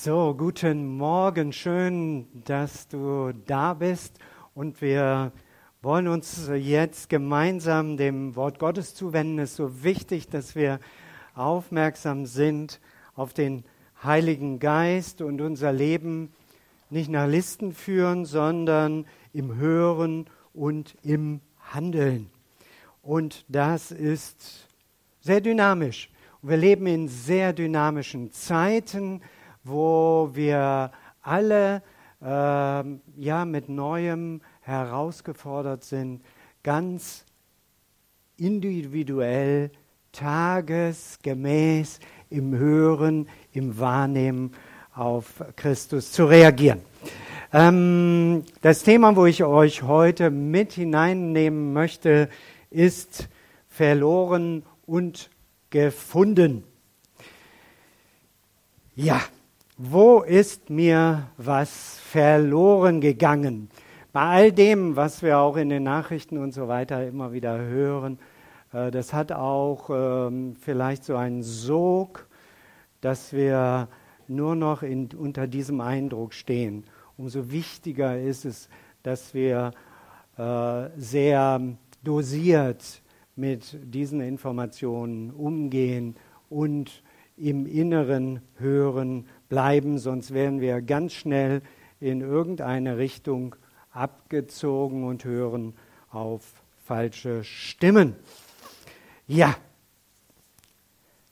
So, guten Morgen, schön, dass du da bist und wir wollen uns jetzt gemeinsam dem Wort Gottes zuwenden. Es ist so wichtig, dass wir aufmerksam sind auf den Heiligen Geist und unser Leben nicht nach Listen führen, sondern im Hören und im Handeln. Und das ist sehr dynamisch. wir leben in sehr dynamischen Zeiten wo wir alle äh, ja, mit Neuem herausgefordert sind, ganz individuell, tagesgemäß im Hören, im Wahrnehmen auf Christus zu reagieren. Ähm, das Thema, wo ich euch heute mit hineinnehmen möchte, ist verloren und gefunden. Ja, wo ist mir was verloren gegangen? Bei all dem, was wir auch in den Nachrichten und so weiter immer wieder hören, äh, das hat auch ähm, vielleicht so einen Sog, dass wir nur noch in, unter diesem Eindruck stehen. Umso wichtiger ist es, dass wir äh, sehr dosiert mit diesen Informationen umgehen und im Inneren hören bleiben, sonst werden wir ganz schnell in irgendeine Richtung abgezogen und hören auf falsche Stimmen. Ja,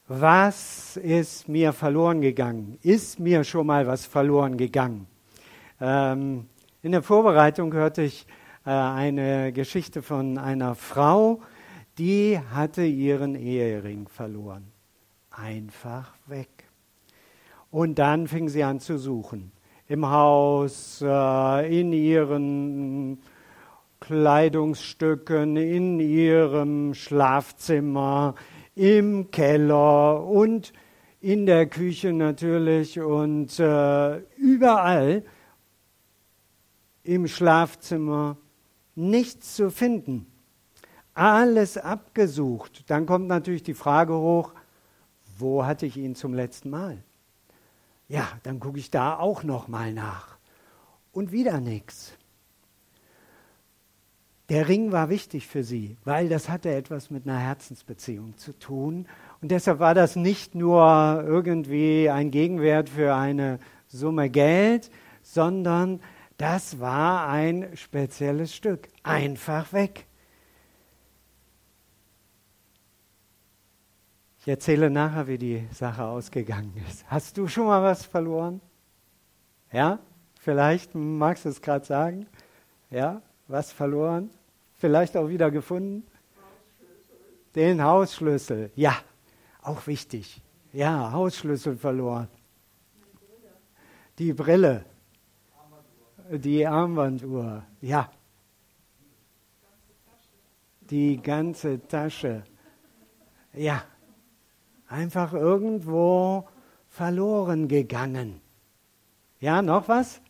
was ist mir verloren gegangen? Ist mir schon mal was verloren gegangen? Ähm, in der Vorbereitung hörte ich äh, eine Geschichte von einer Frau, die hatte ihren Ehering verloren. Einfach weg. Und dann fing sie an zu suchen. Im Haus, äh, in ihren Kleidungsstücken, in ihrem Schlafzimmer, im Keller und in der Küche natürlich und äh, überall im Schlafzimmer nichts zu finden. Alles abgesucht. Dann kommt natürlich die Frage hoch, wo hatte ich ihn zum letzten Mal? Ja, dann gucke ich da auch noch mal nach. Und wieder nichts. Der Ring war wichtig für sie, weil das hatte etwas mit einer Herzensbeziehung zu tun. Und deshalb war das nicht nur irgendwie ein Gegenwert für eine Summe Geld, sondern das war ein spezielles Stück. Einfach weg. Ich erzähle nachher, wie die Sache ausgegangen ist. Hast du schon mal was verloren? Ja? Vielleicht magst du es gerade sagen. Ja? Was verloren? Vielleicht auch wieder gefunden? Den Hausschlüssel. Ja, auch wichtig. Ja, Hausschlüssel verloren. Die Brille. Die Armbanduhr. Ja. Die ganze Tasche. Ja einfach irgendwo verloren gegangen. Ja, noch was?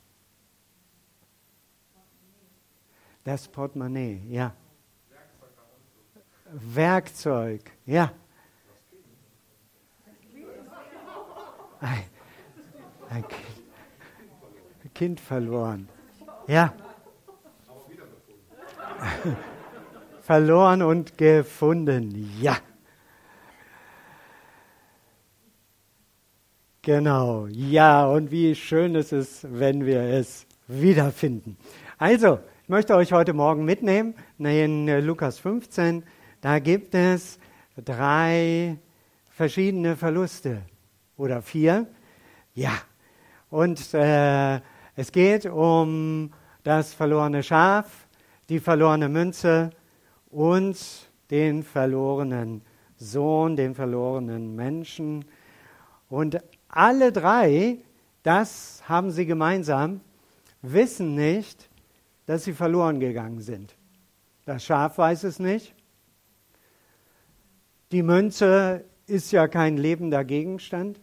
Das Portemonnaie, ja. Werkzeug, ja. Ein, kind verloren. Ja. verloren und gefunden, ja. Genau, ja, und wie schön es ist, wenn wir es wiederfinden. Also, ich möchte euch heute Morgen mitnehmen in Lukas 15. Da gibt es drei verschiedene Verluste oder vier. Ja, und äh, es geht um das verlorene Schaf, die verlorene Münze und den verlorenen Sohn, den verlorenen Menschen. Und alle drei, das haben sie gemeinsam, wissen nicht, dass sie verloren gegangen sind. Das Schaf weiß es nicht. Die Münze ist ja kein lebender Gegenstand.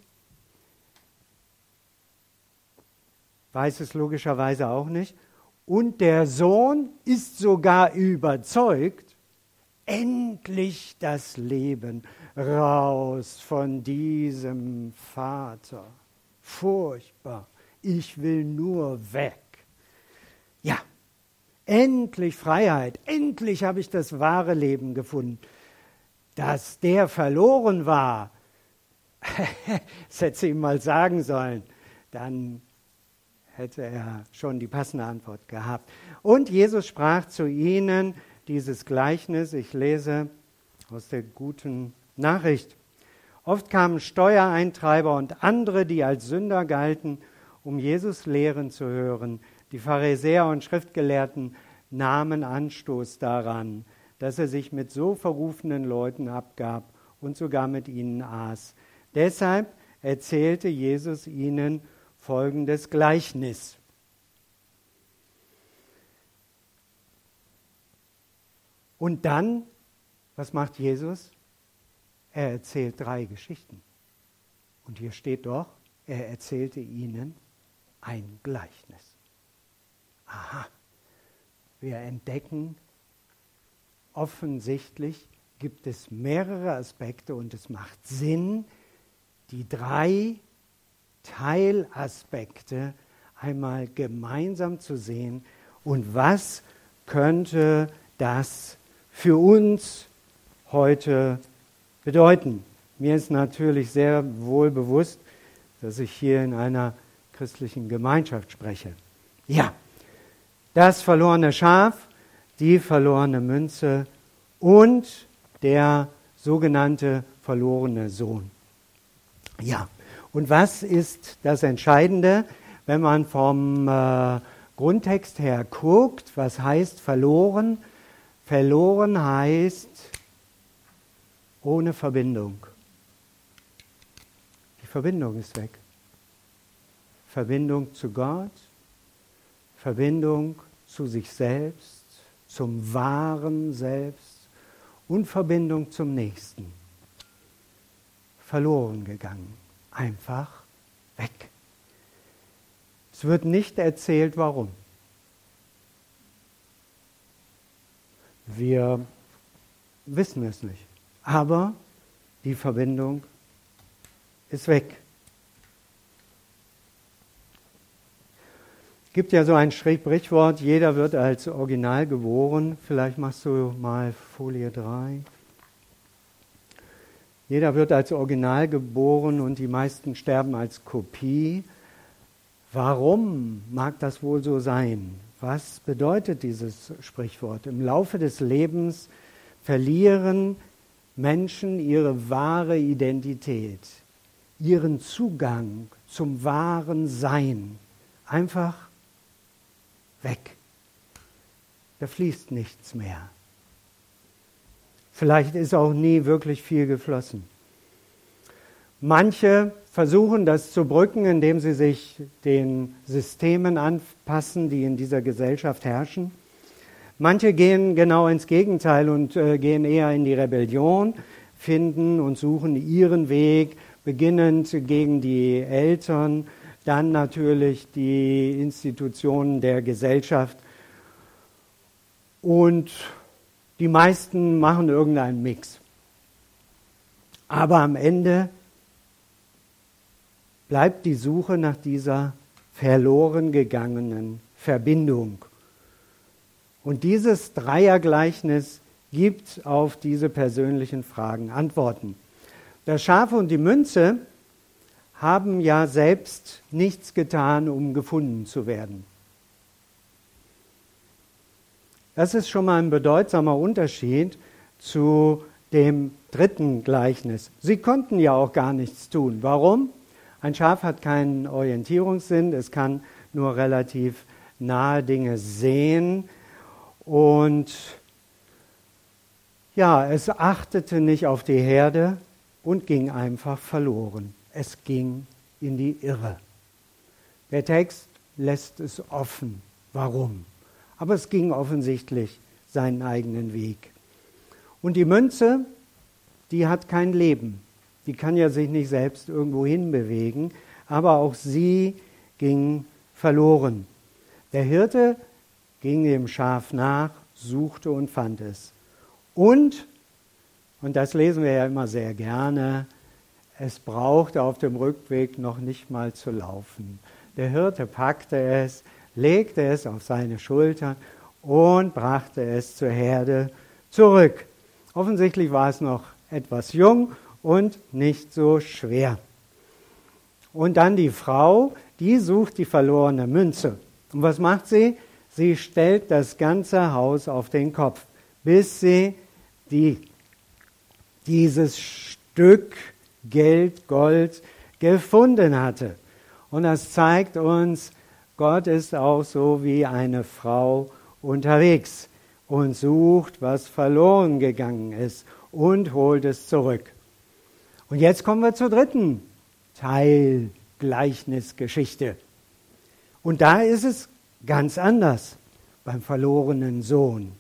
Weiß es logischerweise auch nicht. Und der Sohn ist sogar überzeugt, endlich das Leben raus von diesem Vater. Furchtbar. Ich will nur weg. Ja, endlich Freiheit. Endlich habe ich das wahre Leben gefunden. Dass der verloren war, das hätte sie ihm mal sagen sollen. Dann hätte er schon die passende Antwort gehabt. Und Jesus sprach zu ihnen dieses Gleichnis. Ich lese aus der guten Nachricht. Oft kamen Steuereintreiber und andere, die als Sünder galten, um Jesus lehren zu hören. Die Pharisäer und Schriftgelehrten nahmen Anstoß daran, dass er sich mit so verrufenen Leuten abgab und sogar mit ihnen aß. Deshalb erzählte Jesus ihnen folgendes Gleichnis. Und dann, was macht Jesus? Er erzählt drei Geschichten. Und hier steht doch, er erzählte ihnen ein Gleichnis. Aha, wir entdecken, offensichtlich gibt es mehrere Aspekte und es macht Sinn, die drei Teilaspekte einmal gemeinsam zu sehen und was könnte das für uns heute bedeuten. Mir ist natürlich sehr wohl bewusst, dass ich hier in einer christlichen Gemeinschaft spreche. Ja, das verlorene Schaf, die verlorene Münze und der sogenannte verlorene Sohn. Ja, und was ist das Entscheidende, wenn man vom äh, Grundtext her guckt? Was heißt verloren? Verloren heißt ohne Verbindung. Die Verbindung ist weg. Verbindung zu Gott, Verbindung zu sich selbst, zum wahren Selbst und Verbindung zum Nächsten. Verloren gegangen, einfach weg. Es wird nicht erzählt, warum. Wir wissen es nicht. Aber die Verbindung ist weg. Es gibt ja so ein Sprichwort, jeder wird als Original geboren. Vielleicht machst du mal Folie 3. Jeder wird als Original geboren und die meisten sterben als Kopie. Warum mag das wohl so sein? Was bedeutet dieses Sprichwort? Im Laufe des Lebens verlieren Menschen ihre wahre Identität, ihren Zugang zum wahren Sein einfach weg. Da fließt nichts mehr. Vielleicht ist auch nie wirklich viel geflossen. Manche versuchen das zu brücken, indem sie sich den Systemen anpassen, die in dieser Gesellschaft herrschen. Manche gehen genau ins Gegenteil und äh, gehen eher in die Rebellion, finden und suchen ihren Weg, beginnend gegen die Eltern, dann natürlich die Institutionen der Gesellschaft. Und die meisten machen irgendeinen Mix. Aber am Ende bleibt die Suche nach dieser verloren gegangenen Verbindung. Und dieses Dreiergleichnis gibt auf diese persönlichen Fragen Antworten. Das Schaf und die Münze haben ja selbst nichts getan, um gefunden zu werden. Das ist schon mal ein bedeutsamer Unterschied zu dem dritten Gleichnis. Sie konnten ja auch gar nichts tun. Warum? Ein Schaf hat keinen Orientierungssinn, es kann nur relativ nahe Dinge sehen und ja, es achtete nicht auf die Herde und ging einfach verloren. Es ging in die Irre. Der Text lässt es offen. Warum? Aber es ging offensichtlich seinen eigenen Weg. Und die Münze, die hat kein Leben. Die kann ja sich nicht selbst irgendwo hinbewegen, aber auch sie ging verloren. Der Hirte ging dem Schaf nach, suchte und fand es. Und, und das lesen wir ja immer sehr gerne, es brauchte auf dem Rückweg noch nicht mal zu laufen. Der Hirte packte es, legte es auf seine Schultern und brachte es zur Herde zurück. Offensichtlich war es noch etwas jung und nicht so schwer. Und dann die Frau, die sucht die verlorene Münze. Und was macht sie? Sie stellt das ganze Haus auf den Kopf, bis sie die, dieses Stück Geld, Gold gefunden hatte. Und das zeigt uns, Gott ist auch so wie eine Frau unterwegs und sucht, was verloren gegangen ist und holt es zurück. Und jetzt kommen wir zur dritten Teil Gleichnisgeschichte. Und da ist es ganz anders beim verlorenen Sohn.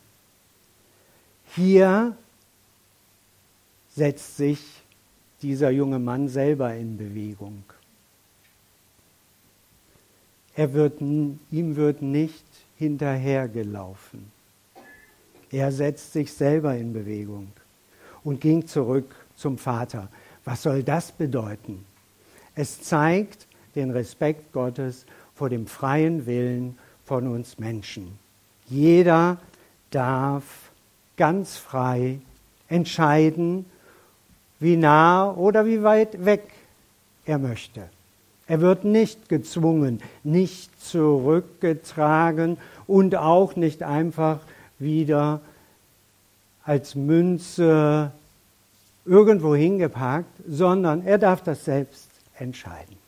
Hier setzt sich dieser junge Mann selber in Bewegung. Er wird, ihm wird nicht hinterhergelaufen. Er setzt sich selber in Bewegung und ging zurück zum Vater. Was soll das bedeuten? Es zeigt den Respekt Gottes vor dem freien Willen von uns Menschen. Jeder darf ganz frei entscheiden, wie nah oder wie weit weg er möchte. Er wird nicht gezwungen, nicht zurückgetragen und auch nicht einfach wieder als Münze irgendwo hingeparkt, sondern er darf das selbst entscheiden.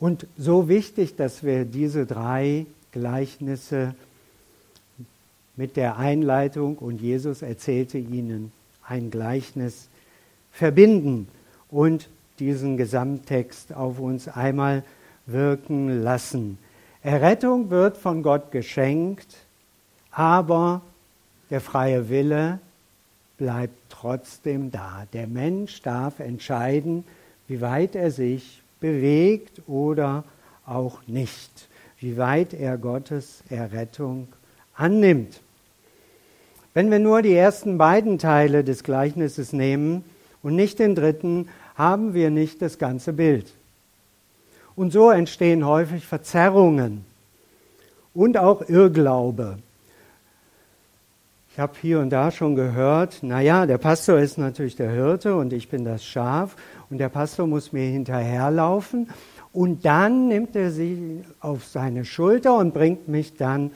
Und so wichtig, dass wir diese drei Gleichnisse mit der Einleitung und Jesus erzählte ihnen ein Gleichnis verbinden und diesen Gesamttext auf uns einmal wirken lassen. Errettung wird von Gott geschenkt, aber der freie Wille bleibt trotzdem da. Der Mensch darf entscheiden, wie weit er sich bewegt oder auch nicht, wie weit er Gottes Errettung annimmt. Wenn wir nur die ersten beiden Teile des Gleichnisses nehmen und nicht den dritten, haben wir nicht das ganze Bild. Und so entstehen häufig Verzerrungen und auch Irrglaube. Ich habe hier und da schon gehört, naja, der Pastor ist natürlich der Hirte und ich bin das Schaf und der Pastor muss mir hinterherlaufen und dann nimmt er sie auf seine Schulter und bringt mich dann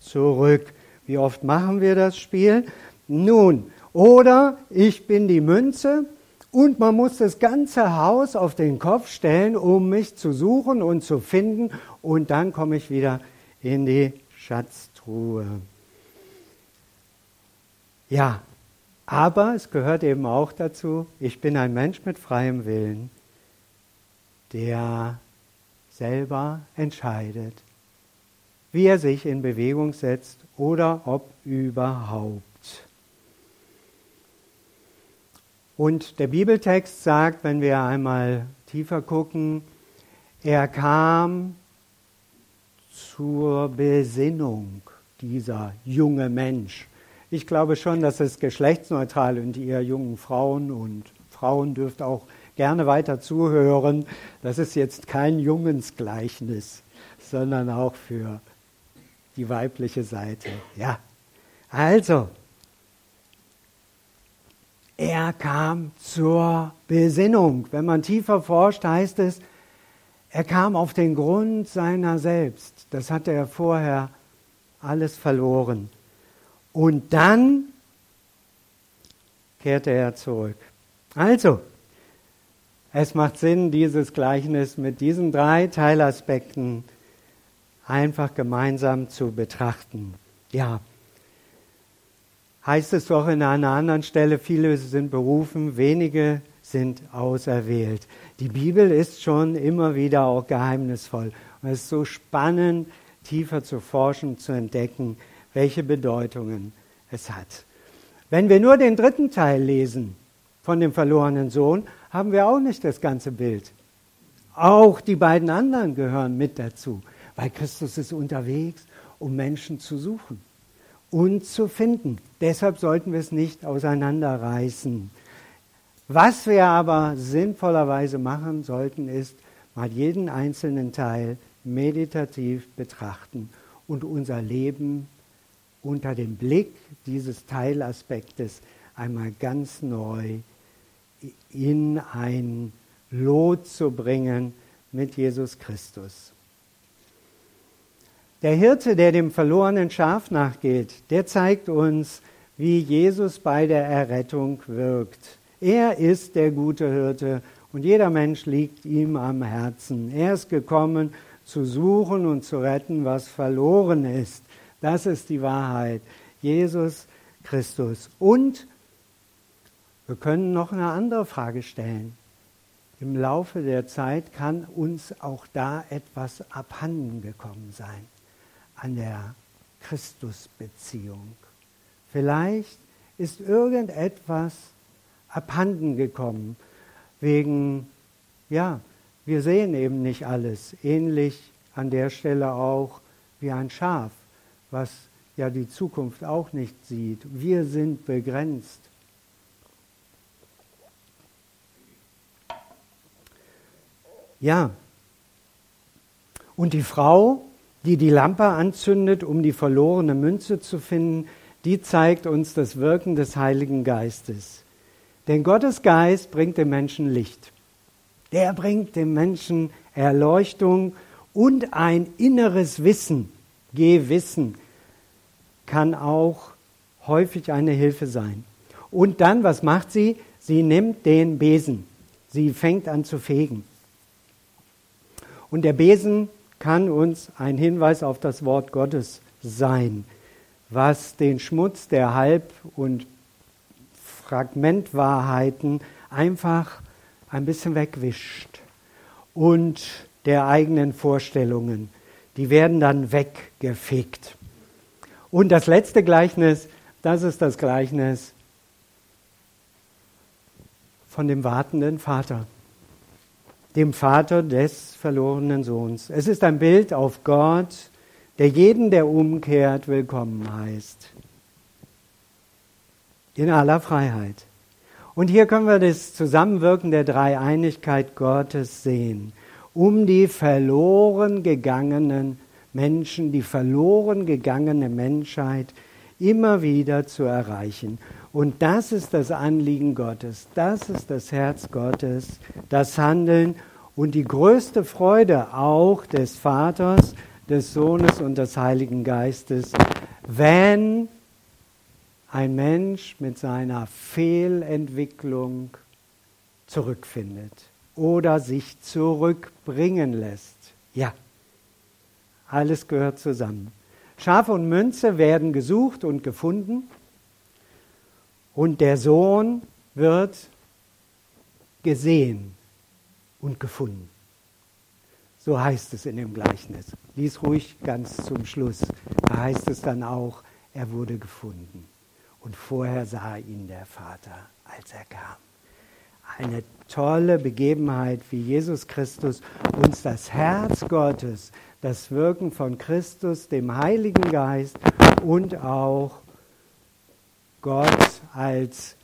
zurück. Wie oft machen wir das Spiel? Nun, oder ich bin die Münze und man muss das ganze Haus auf den Kopf stellen, um mich zu suchen und zu finden und dann komme ich wieder in die Schatztruhe. Ja, aber es gehört eben auch dazu, ich bin ein Mensch mit freiem Willen, der selber entscheidet, wie er sich in Bewegung setzt oder ob überhaupt. Und der Bibeltext sagt, wenn wir einmal tiefer gucken, er kam zur Besinnung, dieser junge Mensch. Ich glaube schon, dass es geschlechtsneutral und ihr jungen Frauen und Frauen dürft auch gerne weiter zuhören. Das ist jetzt kein Jungensgleichnis, sondern auch für die weibliche Seite. Ja. Also, er kam zur Besinnung. Wenn man tiefer forscht, heißt es, er kam auf den Grund seiner selbst. Das hatte er vorher alles verloren. Und dann kehrte er zurück. Also, es macht Sinn, dieses Gleichnis mit diesen drei Teilaspekten einfach gemeinsam zu betrachten. Ja, heißt es doch in einer anderen Stelle, viele sind berufen, wenige sind auserwählt. Die Bibel ist schon immer wieder auch geheimnisvoll. Und es ist so spannend, tiefer zu forschen, zu entdecken, welche Bedeutungen es hat. Wenn wir nur den dritten Teil lesen von dem verlorenen Sohn, haben wir auch nicht das ganze Bild. Auch die beiden anderen gehören mit dazu, weil Christus ist unterwegs, um Menschen zu suchen und zu finden. Deshalb sollten wir es nicht auseinanderreißen. Was wir aber sinnvollerweise machen sollten, ist mal jeden einzelnen Teil meditativ betrachten und unser Leben unter dem Blick dieses Teilaspektes einmal ganz neu in ein Lot zu bringen mit Jesus Christus. Der Hirte, der dem verlorenen Schaf nachgeht, der zeigt uns, wie Jesus bei der Errettung wirkt. Er ist der gute Hirte und jeder Mensch liegt ihm am Herzen. Er ist gekommen, zu suchen und zu retten, was verloren ist. Das ist die Wahrheit. Jesus Christus. Und wir können noch eine andere Frage stellen. Im Laufe der Zeit kann uns auch da etwas abhanden gekommen sein an der Christusbeziehung. Vielleicht ist irgendetwas abhanden gekommen wegen, ja, wir sehen eben nicht alles. Ähnlich an der Stelle auch wie ein Schaf, was ja die Zukunft auch nicht sieht. Wir sind begrenzt. Ja. Und die Frau, die die Lampe anzündet, um die verlorene Münze zu finden, die zeigt uns das Wirken des Heiligen Geistes. Denn Gottes Geist bringt dem Menschen Licht. Der bringt dem Menschen Erleuchtung und ein inneres Wissen. Gewissen kann auch häufig eine Hilfe sein. Und dann, was macht sie? Sie nimmt den Besen. Sie fängt an zu fegen. Und der Besen kann uns ein Hinweis auf das Wort Gottes sein, was den Schmutz der Halb- und Fragmentwahrheiten einfach ein bisschen wegwischt. Und der eigenen Vorstellungen, die werden dann weggefegt. Und das letzte Gleichnis, das ist das Gleichnis von dem wartenden Vater dem Vater des verlorenen Sohns. Es ist ein Bild auf Gott, der jeden, der umkehrt, willkommen heißt. In aller Freiheit. Und hier können wir das Zusammenwirken der Dreieinigkeit Gottes sehen, um die verloren gegangenen Menschen, die verloren gegangene Menschheit immer wieder zu erreichen. Und das ist das Anliegen Gottes, das ist das Herz Gottes, das Handeln und die größte Freude auch des Vaters, des Sohnes und des Heiligen Geistes, wenn ein Mensch mit seiner Fehlentwicklung zurückfindet oder sich zurückbringen lässt. Ja, alles gehört zusammen. Schaf und Münze werden gesucht und gefunden und der Sohn wird gesehen und gefunden. So heißt es in dem Gleichnis. Lies ruhig ganz zum Schluss. Da heißt es dann auch, er wurde gefunden. Und vorher sah ihn der Vater, als er kam. Eine tolle Begebenheit, wie Jesus Christus uns das Herz Gottes, das Wirken von Christus, dem Heiligen Geist und auch Gott als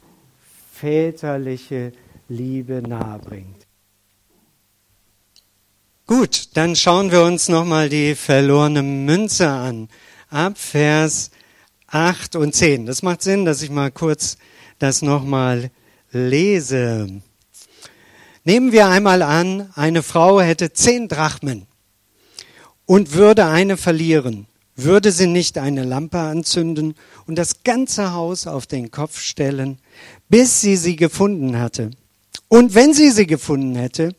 väterliche Liebe nahebringt. Gut, dann schauen wir uns nochmal die verlorene Münze an. Ab Vers 8 und 10. Das macht Sinn, dass ich mal kurz das nochmal lese. Nehmen wir einmal an, eine Frau hätte zehn Drachmen und würde eine verlieren. Würde sie nicht eine Lampe anzünden und das ganze Haus auf den Kopf stellen, bis sie sie gefunden hatte? Und wenn sie sie gefunden hätte,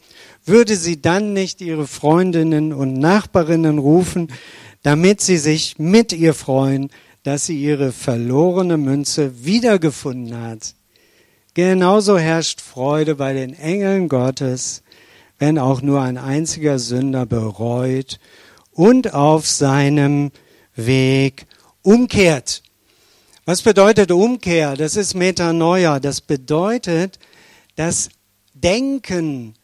würde sie dann nicht ihre Freundinnen und Nachbarinnen rufen, damit sie sich mit ihr freuen, dass sie ihre verlorene Münze wiedergefunden hat. Genauso herrscht Freude bei den Engeln Gottes, wenn auch nur ein einziger Sünder bereut und auf seinem Weg umkehrt. Was bedeutet Umkehr? Das ist Metanoia. Das bedeutet, das Denken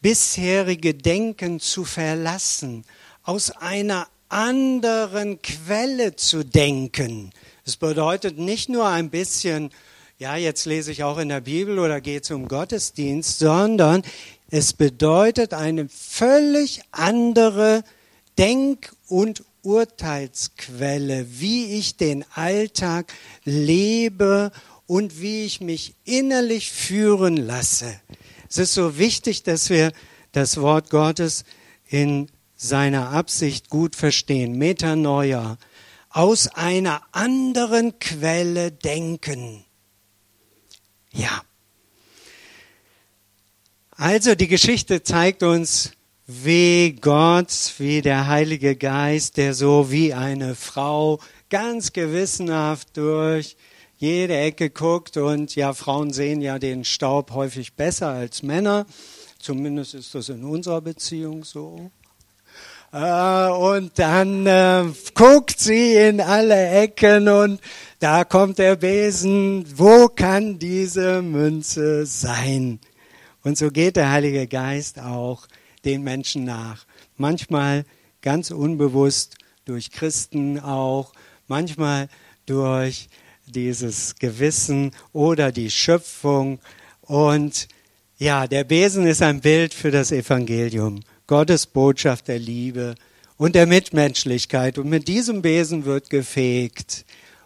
bisherige Denken zu verlassen, aus einer anderen Quelle zu denken. Es bedeutet nicht nur ein bisschen ja, jetzt lese ich auch in der Bibel oder gehe zum Gottesdienst, sondern es bedeutet eine völlig andere Denk- und Urteilsquelle, wie ich den Alltag lebe und wie ich mich innerlich führen lasse. Es ist so wichtig, dass wir das Wort Gottes in seiner Absicht gut verstehen. Metanoia. Aus einer anderen Quelle denken. Ja. Also die Geschichte zeigt uns, wie Gott, wie der Heilige Geist, der so wie eine Frau ganz gewissenhaft durch jede Ecke guckt und ja, Frauen sehen ja den Staub häufig besser als Männer. Zumindest ist das in unserer Beziehung so. Äh, und dann äh, guckt sie in alle Ecken und da kommt der Besen. Wo kann diese Münze sein? Und so geht der Heilige Geist auch den Menschen nach. Manchmal ganz unbewusst durch Christen auch, manchmal durch dieses Gewissen oder die Schöpfung. Und ja, der Besen ist ein Bild für das Evangelium, Gottes Botschaft der Liebe und der Mitmenschlichkeit. Und mit diesem Besen wird gefegt,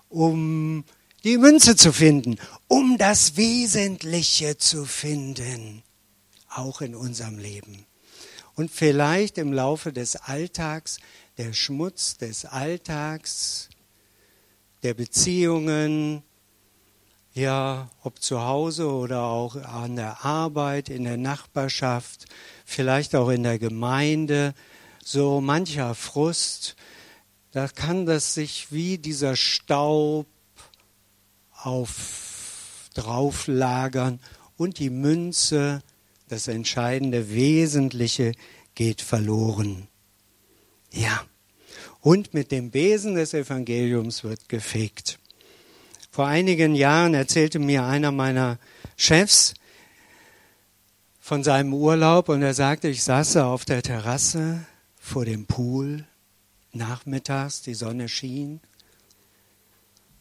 um die Münze zu finden, um das Wesentliche zu finden, auch in unserem Leben. Und vielleicht im Laufe des Alltags, der Schmutz des Alltags, der Beziehungen, ja, ob zu Hause oder auch an der Arbeit, in der Nachbarschaft, vielleicht auch in der Gemeinde, so mancher Frust, da kann das sich wie dieser Staub auf drauflagern und die Münze, das entscheidende Wesentliche, geht verloren. Ja. Und mit dem Besen des Evangeliums wird gefegt. Vor einigen Jahren erzählte mir einer meiner Chefs von seinem Urlaub und er sagte, ich saß auf der Terrasse vor dem Pool nachmittags, die Sonne schien,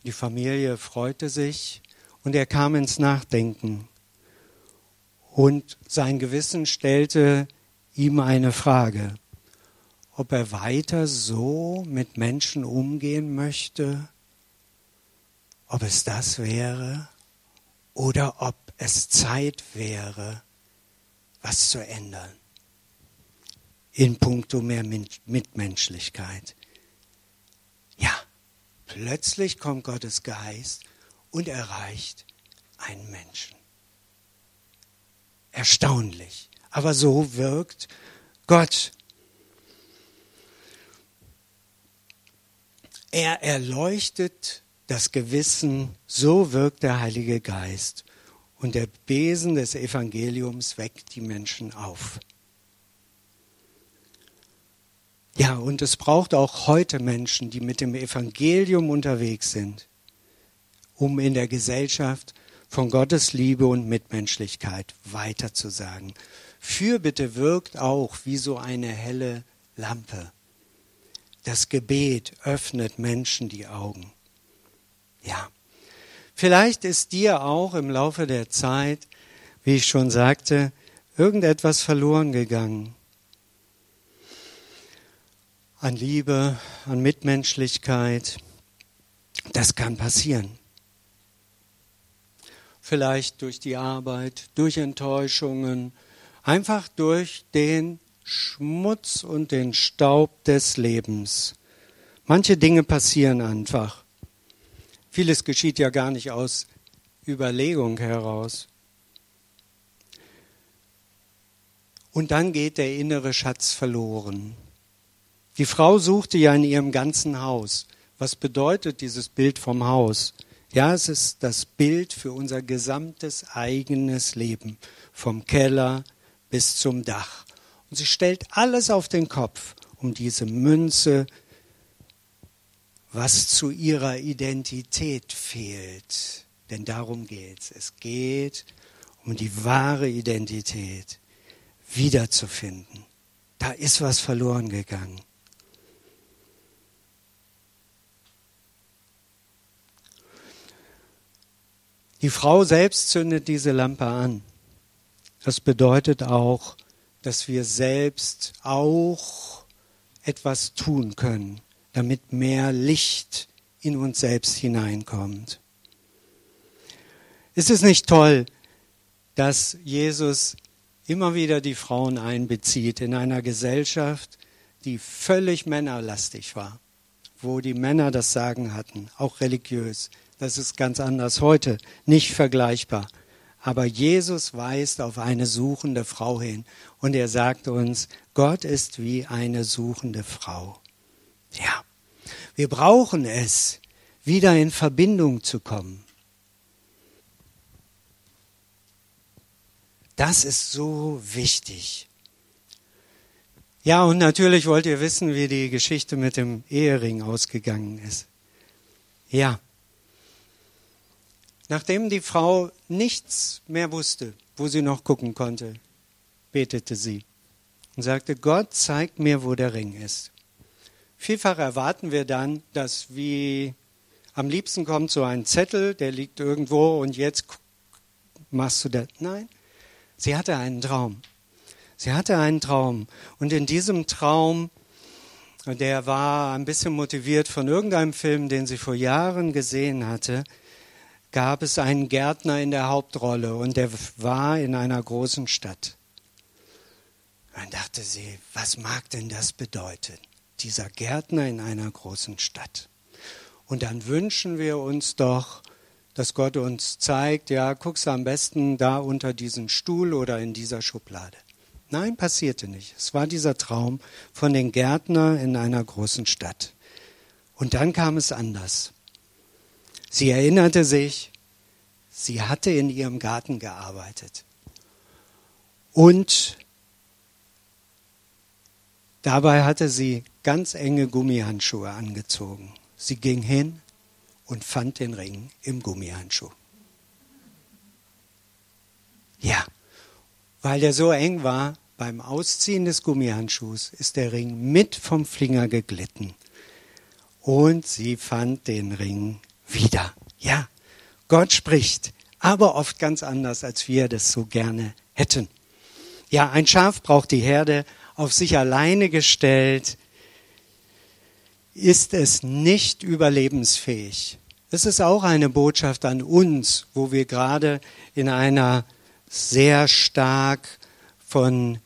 die Familie freute sich und er kam ins Nachdenken. Und sein Gewissen stellte ihm eine Frage ob er weiter so mit Menschen umgehen möchte, ob es das wäre oder ob es Zeit wäre, was zu ändern in puncto mehr Mitmenschlichkeit. Ja, plötzlich kommt Gottes Geist und erreicht einen Menschen. Erstaunlich. Aber so wirkt Gott. Er erleuchtet das Gewissen, so wirkt der Heilige Geist. Und der Besen des Evangeliums weckt die Menschen auf. Ja, und es braucht auch heute Menschen, die mit dem Evangelium unterwegs sind, um in der Gesellschaft von Gottes Liebe und Mitmenschlichkeit weiterzusagen. Fürbitte wirkt auch wie so eine helle Lampe. Das Gebet öffnet Menschen die Augen. Ja. Vielleicht ist dir auch im Laufe der Zeit, wie ich schon sagte, irgendetwas verloren gegangen. An Liebe, an Mitmenschlichkeit. Das kann passieren. Vielleicht durch die Arbeit, durch Enttäuschungen, einfach durch den Schmutz und den Staub des Lebens. Manche Dinge passieren einfach. Vieles geschieht ja gar nicht aus Überlegung heraus. Und dann geht der innere Schatz verloren. Die Frau suchte ja in ihrem ganzen Haus. Was bedeutet dieses Bild vom Haus? Ja, es ist das Bild für unser gesamtes eigenes Leben, vom Keller bis zum Dach. Und sie stellt alles auf den Kopf, um diese Münze, was zu ihrer Identität fehlt. Denn darum geht's. Es geht um die wahre Identität wiederzufinden. Da ist was verloren gegangen. Die Frau selbst zündet diese Lampe an. Das bedeutet auch, dass wir selbst auch etwas tun können, damit mehr Licht in uns selbst hineinkommt. Ist es nicht toll, dass Jesus immer wieder die Frauen einbezieht in einer Gesellschaft, die völlig männerlastig war, wo die Männer das Sagen hatten, auch religiös. Das ist ganz anders heute, nicht vergleichbar. Aber Jesus weist auf eine suchende Frau hin und er sagt uns, Gott ist wie eine suchende Frau. Ja, wir brauchen es, wieder in Verbindung zu kommen. Das ist so wichtig. Ja, und natürlich wollt ihr wissen, wie die Geschichte mit dem Ehering ausgegangen ist. Ja. Nachdem die Frau nichts mehr wusste, wo sie noch gucken konnte, betete sie und sagte, Gott zeigt mir, wo der Ring ist. Vielfach erwarten wir dann, dass wie am liebsten kommt so ein Zettel, der liegt irgendwo und jetzt machst du das. Nein, sie hatte einen Traum. Sie hatte einen Traum und in diesem Traum, der war ein bisschen motiviert von irgendeinem Film, den sie vor Jahren gesehen hatte, gab es einen Gärtner in der Hauptrolle und der war in einer großen Stadt. Dann dachte sie, was mag denn das bedeuten? Dieser Gärtner in einer großen Stadt. Und dann wünschen wir uns doch, dass Gott uns zeigt, ja, guckst du am besten da unter diesen Stuhl oder in dieser Schublade. Nein, passierte nicht. Es war dieser Traum von den Gärtner in einer großen Stadt. Und dann kam es anders. Sie erinnerte sich, sie hatte in ihrem Garten gearbeitet. Und dabei hatte sie ganz enge Gummihandschuhe angezogen. Sie ging hin und fand den Ring im Gummihandschuh. Ja, weil der so eng war, beim Ausziehen des Gummihandschuhs ist der Ring mit vom Finger geglitten. Und sie fand den Ring wieder. Ja, Gott spricht, aber oft ganz anders, als wir das so gerne hätten. Ja, ein Schaf braucht die Herde auf sich alleine gestellt, ist es nicht überlebensfähig. Es ist auch eine Botschaft an uns, wo wir gerade in einer sehr stark von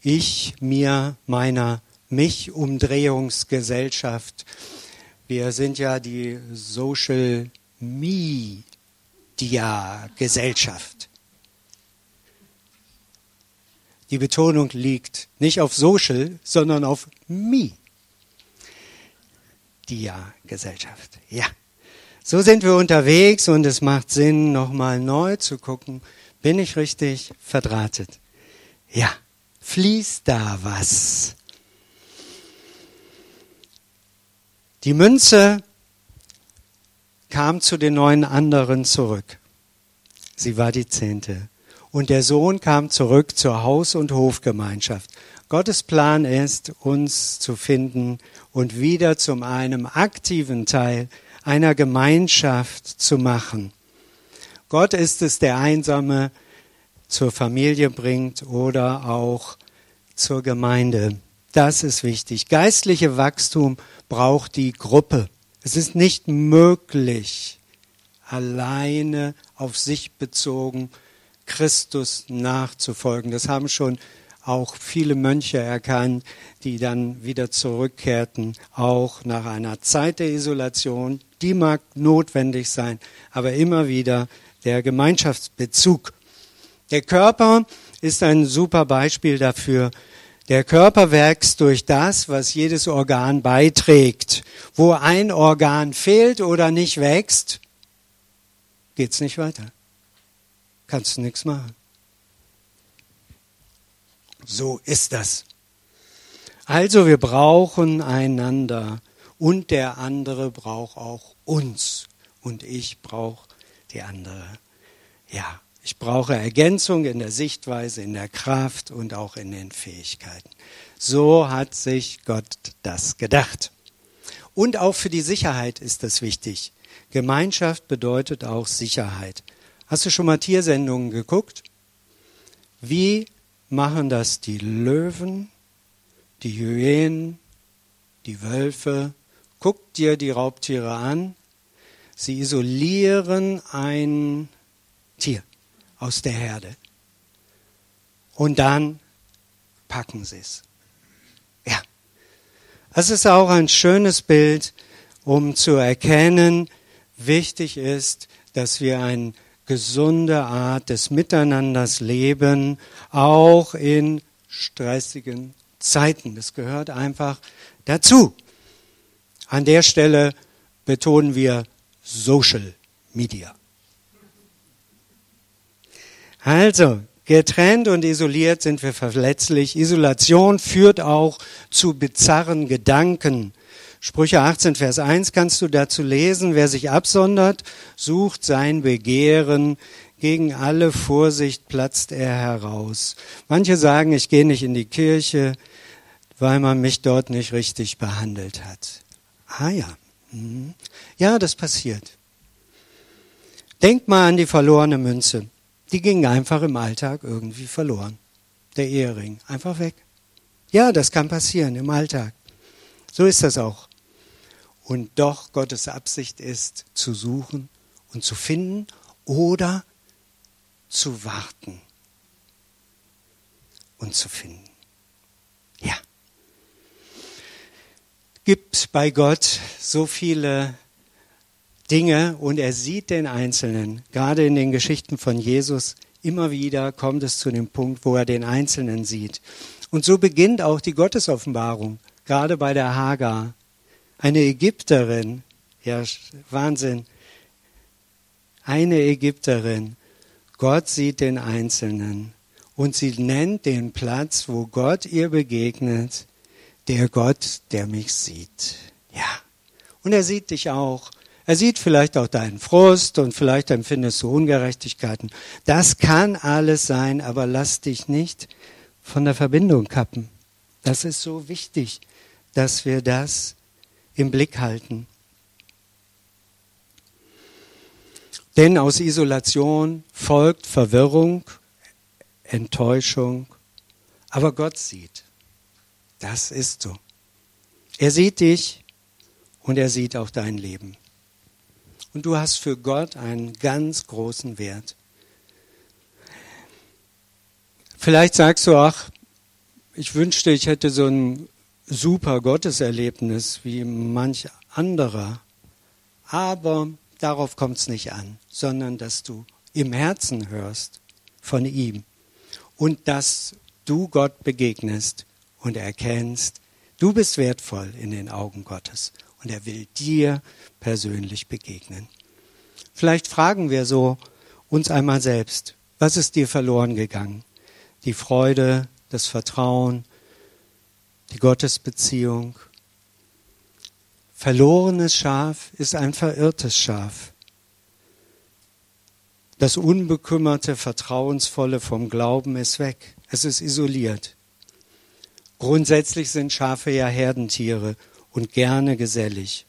ich, mir, meiner, mich Umdrehungsgesellschaft. Wir sind ja die Social Media Gesellschaft. Die Betonung liegt nicht auf Social, sondern auf Me. Dia Gesellschaft. Ja. So sind wir unterwegs und es macht Sinn, nochmal neu zu gucken, bin ich richtig verdrahtet? Ja fließt da was. Die Münze kam zu den neun anderen zurück. Sie war die zehnte. Und der Sohn kam zurück zur Haus- und Hofgemeinschaft. Gottes Plan ist, uns zu finden und wieder zum einem aktiven Teil einer Gemeinschaft zu machen. Gott ist es, der Einsame zur Familie bringt oder auch zur Gemeinde. Das ist wichtig. Geistliche Wachstum braucht die Gruppe. Es ist nicht möglich, alleine auf sich bezogen Christus nachzufolgen. Das haben schon auch viele Mönche erkannt, die dann wieder zurückkehrten, auch nach einer Zeit der Isolation. Die mag notwendig sein, aber immer wieder der Gemeinschaftsbezug der Körper ist ein super Beispiel dafür. Der Körper wächst durch das, was jedes Organ beiträgt. Wo ein Organ fehlt oder nicht wächst, geht's nicht weiter. Kannst du nichts machen. So ist das. Also wir brauchen einander und der andere braucht auch uns und ich brauche die andere. Ja, ich brauche Ergänzung in der Sichtweise, in der Kraft und auch in den Fähigkeiten. So hat sich Gott das gedacht. Und auch für die Sicherheit ist das wichtig. Gemeinschaft bedeutet auch Sicherheit. Hast du schon mal Tiersendungen geguckt? Wie machen das die Löwen, die Hyänen, die Wölfe? Guck dir die Raubtiere an. Sie isolieren ein Tier aus der Herde. Und dann packen sie es. Ja. Es ist auch ein schönes Bild, um zu erkennen, wichtig ist, dass wir ein gesunde Art des Miteinanders leben, auch in stressigen Zeiten. Das gehört einfach dazu. An der Stelle betonen wir Social Media. Also, getrennt und isoliert sind wir verletzlich. Isolation führt auch zu bizarren Gedanken. Sprüche 18, Vers 1 kannst du dazu lesen. Wer sich absondert, sucht sein Begehren. Gegen alle Vorsicht platzt er heraus. Manche sagen, ich gehe nicht in die Kirche, weil man mich dort nicht richtig behandelt hat. Ah ja. Mhm. Ja, das passiert. Denk mal an die verlorene Münze. Die ging einfach im Alltag irgendwie verloren. Der Ehering. Einfach weg. Ja, das kann passieren im Alltag. So ist das auch und doch Gottes Absicht ist, zu suchen und zu finden oder zu warten und zu finden. Ja. Gibt bei Gott so viele Dinge und er sieht den Einzelnen. Gerade in den Geschichten von Jesus immer wieder kommt es zu dem Punkt, wo er den Einzelnen sieht. Und so beginnt auch die Gottesoffenbarung, gerade bei der Hagar. Eine Ägypterin, ja, Wahnsinn. Eine Ägypterin. Gott sieht den Einzelnen und sie nennt den Platz, wo Gott ihr begegnet, der Gott, der mich sieht. Ja. Und er sieht dich auch. Er sieht vielleicht auch deinen Frust und vielleicht empfindest du Ungerechtigkeiten. Das kann alles sein, aber lass dich nicht von der Verbindung kappen. Das ist so wichtig, dass wir das im Blick halten. Denn aus Isolation folgt Verwirrung, Enttäuschung, aber Gott sieht. Das ist so. Er sieht dich und er sieht auch dein Leben. Und du hast für Gott einen ganz großen Wert. Vielleicht sagst du, ach, ich wünschte, ich hätte so ein super Gotteserlebnis wie manch anderer. Aber darauf kommt es nicht an, sondern dass du im Herzen hörst von ihm und dass du Gott begegnest und erkennst, du bist wertvoll in den Augen Gottes und er will dir persönlich begegnen. Vielleicht fragen wir so uns einmal selbst, was ist dir verloren gegangen? Die Freude, das Vertrauen, die Gottesbeziehung. Verlorenes Schaf ist ein verirrtes Schaf. Das unbekümmerte, vertrauensvolle vom Glauben ist weg. Es ist isoliert. Grundsätzlich sind Schafe ja Herdentiere und gerne gesellig.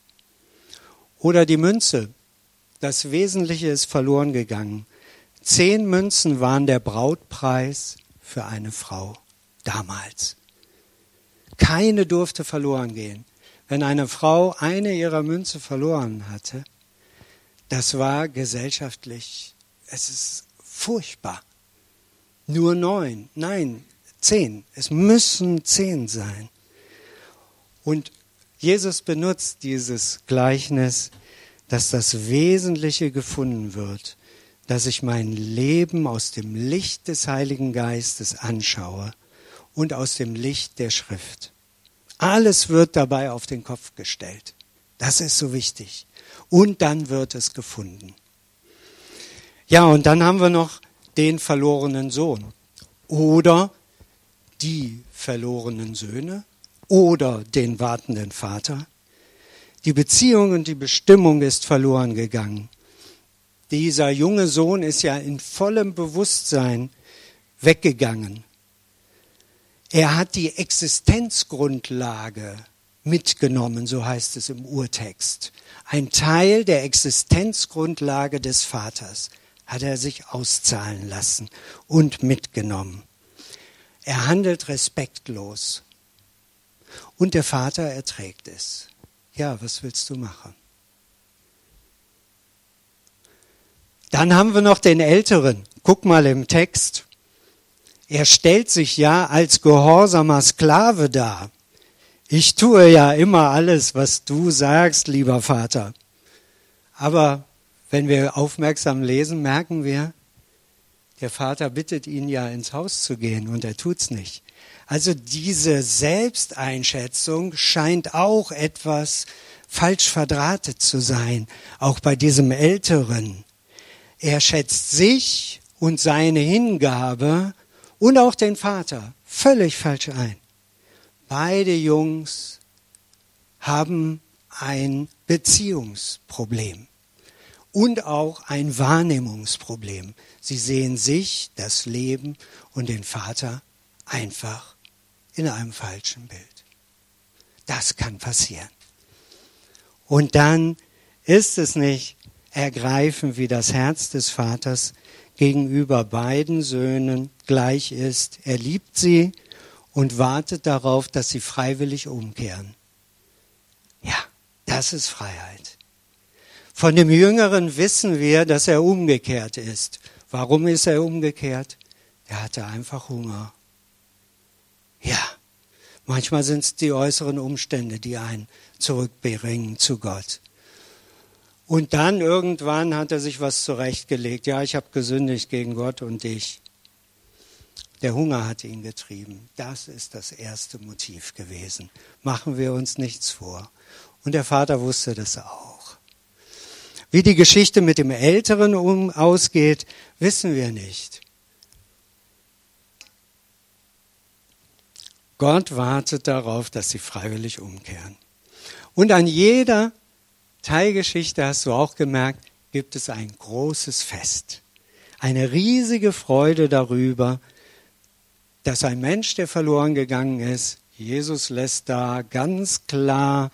Oder die Münze. Das Wesentliche ist verloren gegangen. Zehn Münzen waren der Brautpreis für eine Frau damals. Keine durfte verloren gehen. Wenn eine Frau eine ihrer Münze verloren hatte, das war gesellschaftlich, es ist furchtbar. Nur neun, nein, zehn. Es müssen zehn sein. Und Jesus benutzt dieses Gleichnis, dass das Wesentliche gefunden wird, dass ich mein Leben aus dem Licht des Heiligen Geistes anschaue und aus dem Licht der Schrift. Alles wird dabei auf den Kopf gestellt. Das ist so wichtig. Und dann wird es gefunden. Ja, und dann haben wir noch den verlorenen Sohn oder die verlorenen Söhne oder den wartenden Vater. Die Beziehung und die Bestimmung ist verloren gegangen. Dieser junge Sohn ist ja in vollem Bewusstsein weggegangen. Er hat die Existenzgrundlage mitgenommen, so heißt es im Urtext. Ein Teil der Existenzgrundlage des Vaters hat er sich auszahlen lassen und mitgenommen. Er handelt respektlos. Und der Vater erträgt es. Ja, was willst du machen? Dann haben wir noch den Älteren. Guck mal im Text. Er stellt sich ja als gehorsamer Sklave dar. Ich tue ja immer alles, was du sagst, lieber Vater. Aber wenn wir aufmerksam lesen, merken wir, der Vater bittet ihn ja ins Haus zu gehen und er tut's nicht. Also diese Selbsteinschätzung scheint auch etwas falsch verdrahtet zu sein, auch bei diesem Älteren. Er schätzt sich und seine Hingabe und auch den Vater völlig falsch ein. Beide Jungs haben ein Beziehungsproblem und auch ein Wahrnehmungsproblem. Sie sehen sich, das Leben und den Vater einfach in einem falschen Bild. Das kann passieren. Und dann ist es nicht ergreifend, wie das Herz des Vaters gegenüber beiden Söhnen gleich ist. Er liebt sie und wartet darauf, dass sie freiwillig umkehren. Ja, das ist Freiheit. Von dem Jüngeren wissen wir, dass er umgekehrt ist. Warum ist er umgekehrt? Er hatte einfach Hunger. Ja, manchmal sind es die äußeren Umstände, die einen zurückbringen zu Gott. Und dann irgendwann hat er sich was zurechtgelegt. Ja, ich habe gesündigt gegen Gott und dich. Der Hunger hat ihn getrieben. Das ist das erste Motiv gewesen. Machen wir uns nichts vor. Und der Vater wusste das auch. Wie die Geschichte mit dem Älteren um, ausgeht, wissen wir nicht. Gott wartet darauf, dass sie freiwillig umkehren. Und an jeder Teilgeschichte, hast du auch gemerkt, gibt es ein großes Fest. Eine riesige Freude darüber, dass ein Mensch, der verloren gegangen ist, Jesus lässt da ganz klar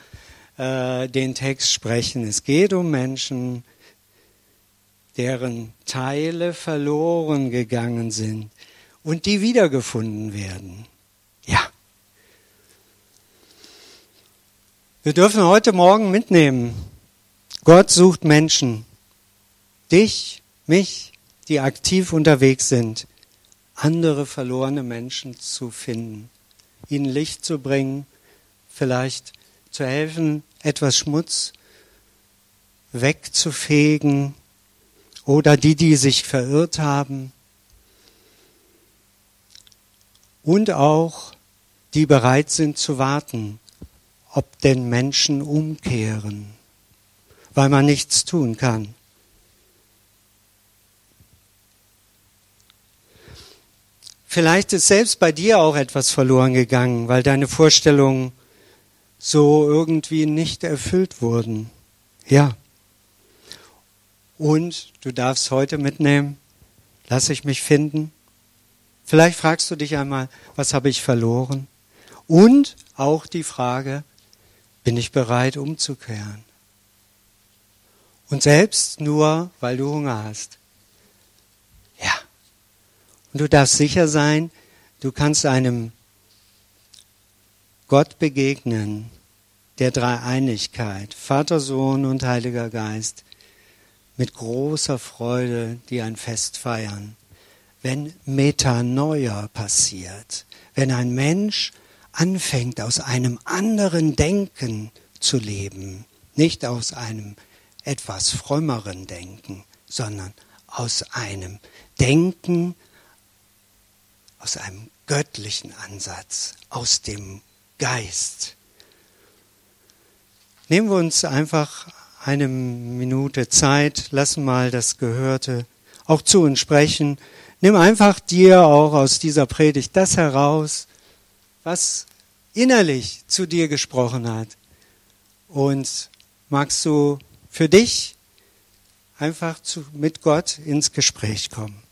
äh, den Text sprechen. Es geht um Menschen, deren Teile verloren gegangen sind und die wiedergefunden werden. Ja. Wir dürfen heute Morgen mitnehmen, Gott sucht Menschen, dich, mich, die aktiv unterwegs sind, andere verlorene Menschen zu finden, ihnen Licht zu bringen, vielleicht zu helfen, etwas Schmutz wegzufegen oder die, die sich verirrt haben. Und auch die bereit sind zu warten, ob denn Menschen umkehren weil man nichts tun kann. Vielleicht ist selbst bei dir auch etwas verloren gegangen, weil deine Vorstellungen so irgendwie nicht erfüllt wurden. Ja. Und du darfst heute mitnehmen, lass ich mich finden. Vielleicht fragst du dich einmal, was habe ich verloren? Und auch die Frage, bin ich bereit umzukehren? Und selbst nur, weil du Hunger hast. Ja. Und du darfst sicher sein, du kannst einem Gott begegnen, der Dreieinigkeit, Vater, Sohn und Heiliger Geist, mit großer Freude, die ein Fest feiern. Wenn Metanoia passiert, wenn ein Mensch anfängt, aus einem anderen Denken zu leben, nicht aus einem etwas frömmeren Denken, sondern aus einem Denken, aus einem göttlichen Ansatz, aus dem Geist. Nehmen wir uns einfach eine Minute Zeit, lassen mal das Gehörte auch zu uns sprechen. Nimm einfach dir auch aus dieser Predigt das heraus, was innerlich zu dir gesprochen hat. Und magst du für dich einfach zu, mit Gott ins Gespräch kommen.